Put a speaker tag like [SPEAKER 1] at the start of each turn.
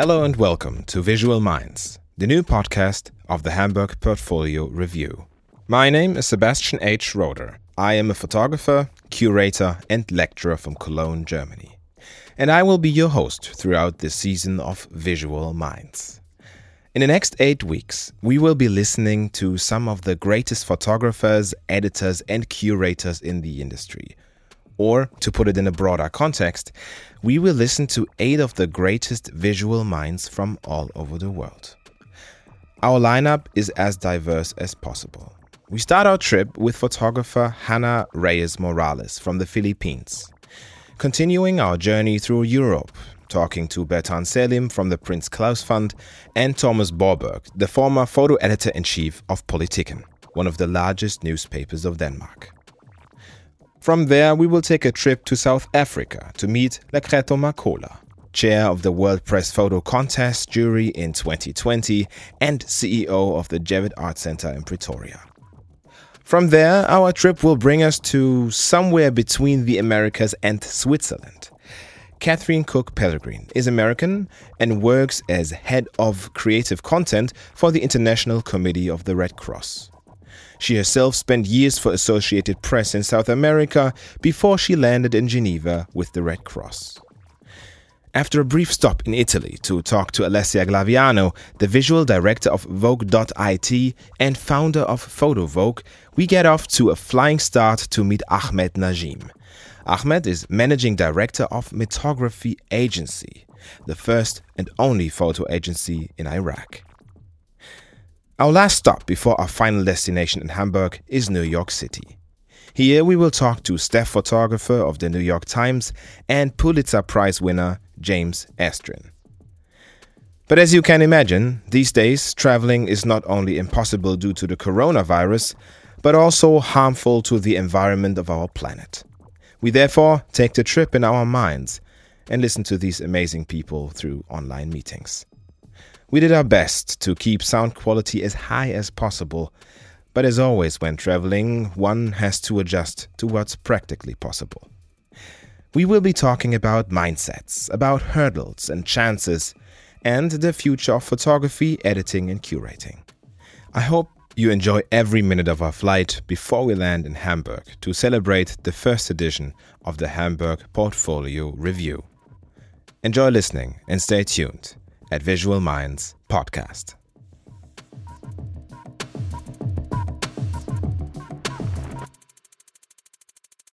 [SPEAKER 1] Hello and welcome to Visual Minds, the new podcast of the Hamburg Portfolio Review. My name is Sebastian H. Roder. I am a photographer, curator, and lecturer from Cologne, Germany. And I will be your host throughout this season of Visual Minds. In the next eight weeks, we will be listening to some of the greatest photographers, editors, and curators in the industry or, to put it in a broader context, we will listen to eight of the greatest visual minds from all over the world. Our lineup is as diverse as possible. We start our trip with photographer Hannah Reyes Morales from the Philippines. Continuing our journey through Europe, talking to Bertan Selim from the Prince Claus Fund and Thomas Borberg, the former photo editor in chief of Politiken, one of the largest newspapers of Denmark. From there, we will take a trip to South Africa to meet Lekgetho Makola, chair of the World Press Photo Contest jury in 2020 and CEO of the Javett Art Center in Pretoria. From there, our trip will bring us to somewhere between the Americas and Switzerland. Kathryn Cook Pellegrin is American and works as head of creative content for the International Committee of the Red Cross. She herself spent years for Associated Press in South America before she landed in Geneva with the Red Cross. After a brief stop in Italy to talk to Alessia Glaviano, the visual director of Vogue.it and founder of Photo Vogue, we get off to a flying start to meet Ahmed Najim. Ahmed is managing director of Metrography Agency, the first and only photo agency in Iraq. Our last stop before our final destination in Hamburg is New York City. Here we will talk to staff photographer of the New York Times and Pulitzer Prize winner James Estrin. But as you can imagine, these days traveling is not only impossible due to the coronavirus, but also harmful to the environment of our planet. We therefore take the trip in our minds and listen to these amazing people through online meetings. We did our best to keep sound quality as high as possible, but as always when traveling, one has to adjust to what's practically possible. We will be talking about mindsets, about hurdles and chances, and the future of photography, editing, and curating. I hope you enjoy every minute of our flight before we land in Hamburg to celebrate the first edition of the Hamburg Portfolio Review. Enjoy listening and stay tuned at Visual Minds Podcast.